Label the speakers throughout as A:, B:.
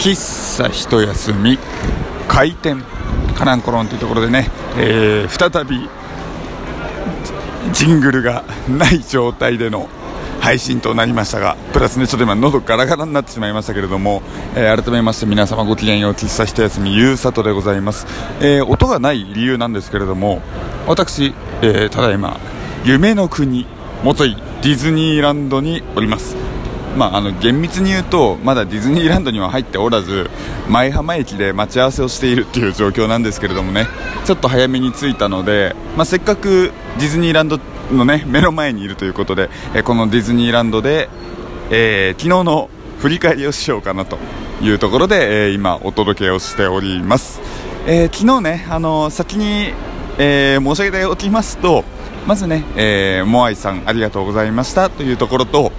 A: 喫茶一休み開店カランコロンというところでね、えー、再びジングルがない状態での配信となりましたがプラスねちょっと今喉ガラガラになってしまいましたけれども、えー、改めまして皆様ごきげんよう喫茶一休みゆうさとでございます、えー、音がない理由なんですけれども私、えー、ただいま夢の国元いディズニーランドにおります。まあ、あの厳密に言うとまだディズニーランドには入っておらず舞浜駅で待ち合わせをしているっていう状況なんですけれどもねちょっと早めに着いたので、まあ、せっかくディズニーランドのね目の前にいるということで、えこのディズニーランドで、えー、昨日の振り返りをしようかなというところで、えー、今お届けをしております、えー、昨日ね、あの先に、え申し上げておきますとまずね、えモアイさんありがとうございましたというところと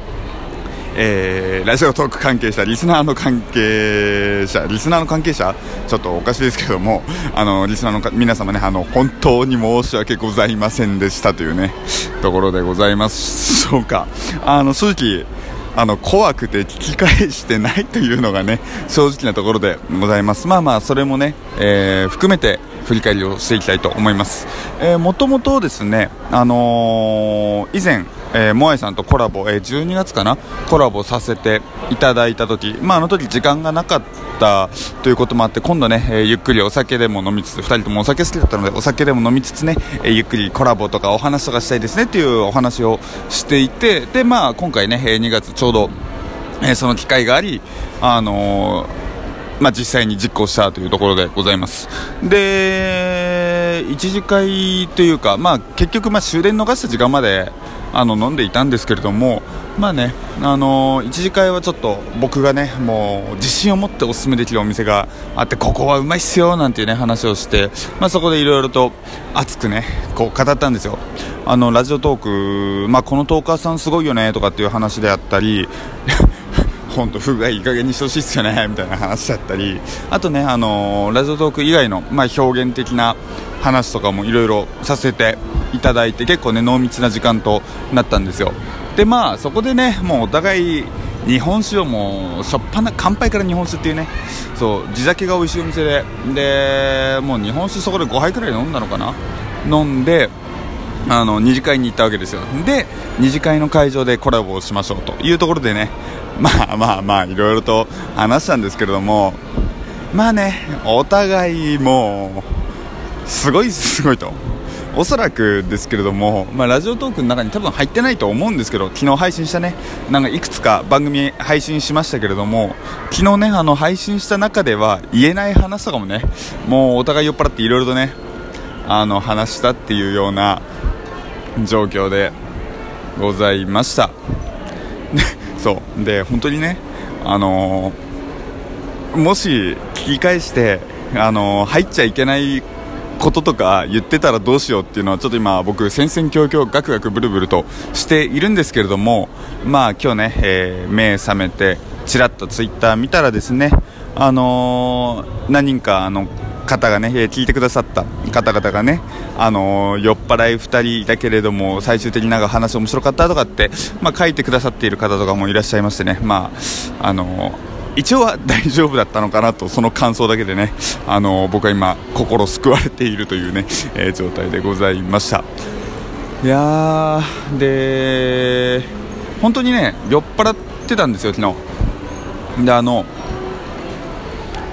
A: えー、ラジオトーク関係者、リスナーの関係者、リスナーの関係者、ちょっとおかしいですけども、あのリスナーの皆様ね、あの本当に申し訳ございませんでしたというねところでございますしょうか。あの正直あの怖くて聞き返してないというのがね正直なところでございます。まあまあそれもね、えー、含めて振り返りをしていきたいと思います。えー、もともとですね、あのー、以前えー、モアイさんとコラボ、えー、12月かなコラボさせていただいた時、まあ、あの時時間がなかったということもあって今度ね、えー、ゆっくりお酒でも飲みつつ2人ともお酒好きだったのでお酒でも飲みつつね、えー、ゆっくりコラボとかお話とかしたいですねっていうお話をしていてで、まあ、今回ね、え2月ちょうど、えその機会があり、あのまあ、実際に実行したというところでございますで1次会というか、まあ、結局まあ終電逃した時間まであの飲んでいたんですけれども、まあね、あのー、一次会はちょっと僕がねもう自信を持っておすすめできるお店があってここはうまいっすよなんていうね話をして、まあ、そこでいろいろと熱くねこう語ったんですよ。あのラジオトーク、まあ、このトーカーさんすごいよねとかっていう話であったり本当、不具合いい加減にしてほしいっすよねみたいな話だったりあとね、あのー、ラジオトーク以外の、まあ、表現的な話とかもいろいろさせていただいて結構ね濃密な時間となったんですよ。でまあそこでねもうお互い日本酒をもうしょっぱな乾杯から日本酒っていうねそう地酒が美味しいお店ででもう日本酒そこで5杯くらい飲んだのかな？飲んであの二次会に行ったわけですよ。で二次会の会場でコラボをしましょうというところでね。まあまあまあいろいろと話したんですけれどもまあねお互いもうすごいすごいと。おそらくですけれども、まあ、ラジオトークの中に多分入ってないと思うんですけど昨日配信したね。なんかいくつか番組配信しましたけれども昨日ねあの配信した中では言えない話とかもねもうお互い酔っ払っていろいろとねあの話したっていうような状況でございました。そう。で本当にねあのー、もし聞き返してあのー、入っちゃいけないこととか言ってたらどうしようっていうのはちょっと今僕戦々恐々ガクガクブルブルとしているんですけれどもまあ今日ね、えー、目覚めてちらっとツイッター見たらですねあのー、何人かあの方がね、聞いてくださった方々がね、あのー、酔っ払い2人だけれども最終的になんか話面白かったとかって、まあ、書いてくださっている方とかもいらっしゃいましてね、まああのー一応は大丈夫だったのかなとその感想だけでねあの僕は今心救われているというね、えー、状態でございました。いやーで本当にね酔っ払ってたんですよ昨日。であの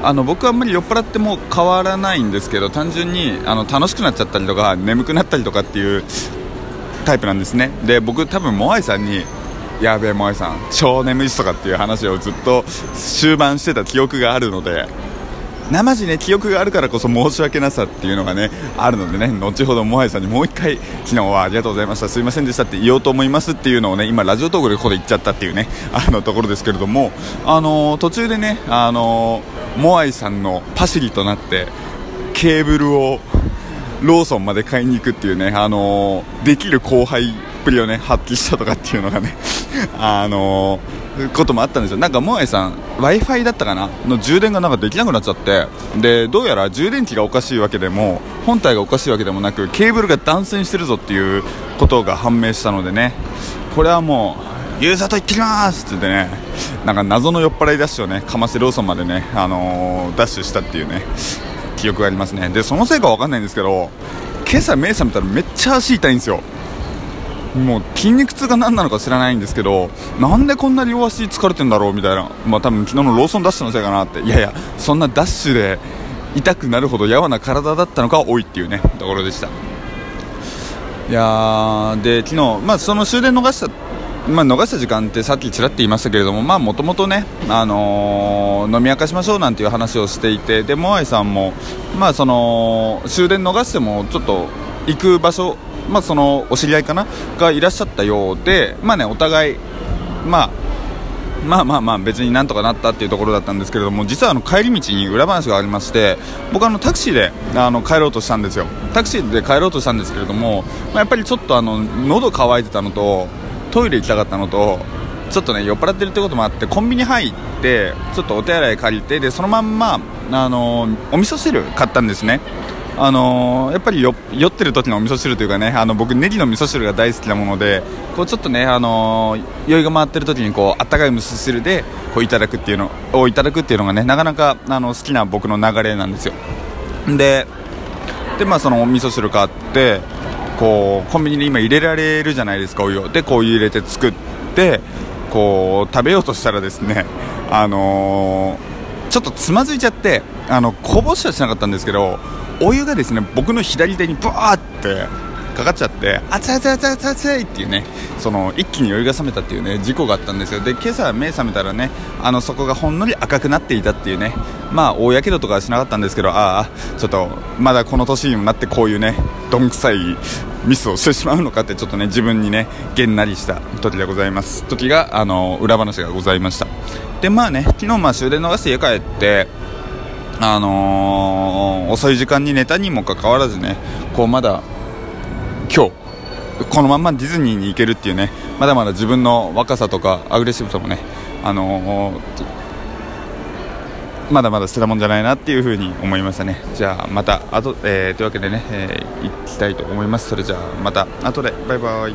A: あの僕はあんまり酔っ払っても変わらないんですけど単純にあの楽しくなっちゃったりとか眠くなったりとかっていうタイプなんですね。で僕多分モアイさんにやべえモアイさん超眠いっすとかっていう話をずっと終盤してた記憶があるので生地ね記憶があるからこそ申し訳なさっていうのがねあるのでね後ほどモアさんにもう1回昨日はありがとうございました。すいませんでしたって言おうと思いますっていうのをね今ラジオトークでここで言っちゃったっていうねあのところですけれどもあのー、途中でねあのー、モアイさんのパシリとなってケーブルをローソンまで買いに行くっていうねあのー、できる後輩っぷりをね発揮したとかっていうのがねあのー、こともあったんですよ。なんかモアイさん w i f i だったかな？の充電がなんかできなくなっちゃって。でどうやら充電器がおかしいわけでも本体がおかしいわけでもなくケーブルが断線してるぞっていうことが判明したのでね。これはもゆうさと行ってきますって言ってね。なんか謎の酔っ払いダッシュをねかましてローソンまでね、あのー、ダッシュしたっていうね記憶がありますね。でそのせいか分かんないんですけど今朝目覚めたらめっちゃ足痛いんですよ。もう筋肉痛が何なのか知らないんですけどなんでこんな両足疲れてんだろうみたいな。まあ多分昨日のローソンダッシュのせいかなって。いやいやそんなダッシュで痛くなるほどやわな体だったのか多いっていうねところでした。いやで昨日、まあ、その終電逃した、まあ、逃した時間ってさっきちらっと言いましたけれどももともとね、あの、飲み明かしましょうなんていう話をしていてでモアイさんも、まあ、その終電逃してもちょっと行く場所、まあ、そのお知り合いかながいらっしゃったようで、まあね、お互い、まあ、まあまあまあ別になんとかなったっていうところだったんですけれども実はあの帰り道に裏話がありまして僕あのタクシーであの帰ろうとしたんですよ。タクシーで帰ろうとしたんですけれども、まあ、やっぱりちょっとあの喉乾いてたのとトイレ行きたかったのとちょっとね酔っ払ってるってこともあってコンビニ入ってちょっとお手洗い借りてでそのまんまあのお味噌汁買ったんですね。あのー、やっぱり酔ってる時のお味噌汁というかねあの僕ネギの味噌汁が大好きなものでこうちょっとね、あのー、酔いが回ってる時にこうあったかい味噌汁でこういただくっていうのをいただくっていうのがねなかなかあの好きな僕の流れなんですよ。ででまあそのお味噌汁買ってこうコンビニに今入れられるじゃないですかお湯を。でこう入れて作ってこう食べようとしたらですねあのー、ちょっとつまずいちゃってあのこぼしはしなかったんですけどお湯がですね僕の左手にブワーってかかっちゃって熱い熱い熱い熱い熱いっていうねその一気に酔いが覚めたっていうね事故があったんですよ。で今朝目覚めたらねあの底がほんのり赤くなっていたっていうねまあ大やけどとかはしなかったんですけどああちょっとまだこの年にもなってこういうねどんくさいミスをしてしまうのかってちょっとね自分にねげんなりした時でございます。時があの裏話がございました。でまあね昨日まあ終電逃して家帰ってあのー、遅い時間に寝たにもかかわらずねこうまだ今日このままディズニーに行けるっていうねまだまだ自分の若さとかアグレッシブさもね、あのー、まだまだ捨てたもんじゃないなっていう風に思いましたね。じゃあまたあと、えー、というわけでね、えー、行きたいと思います。それじゃあまた後で。バイバイ。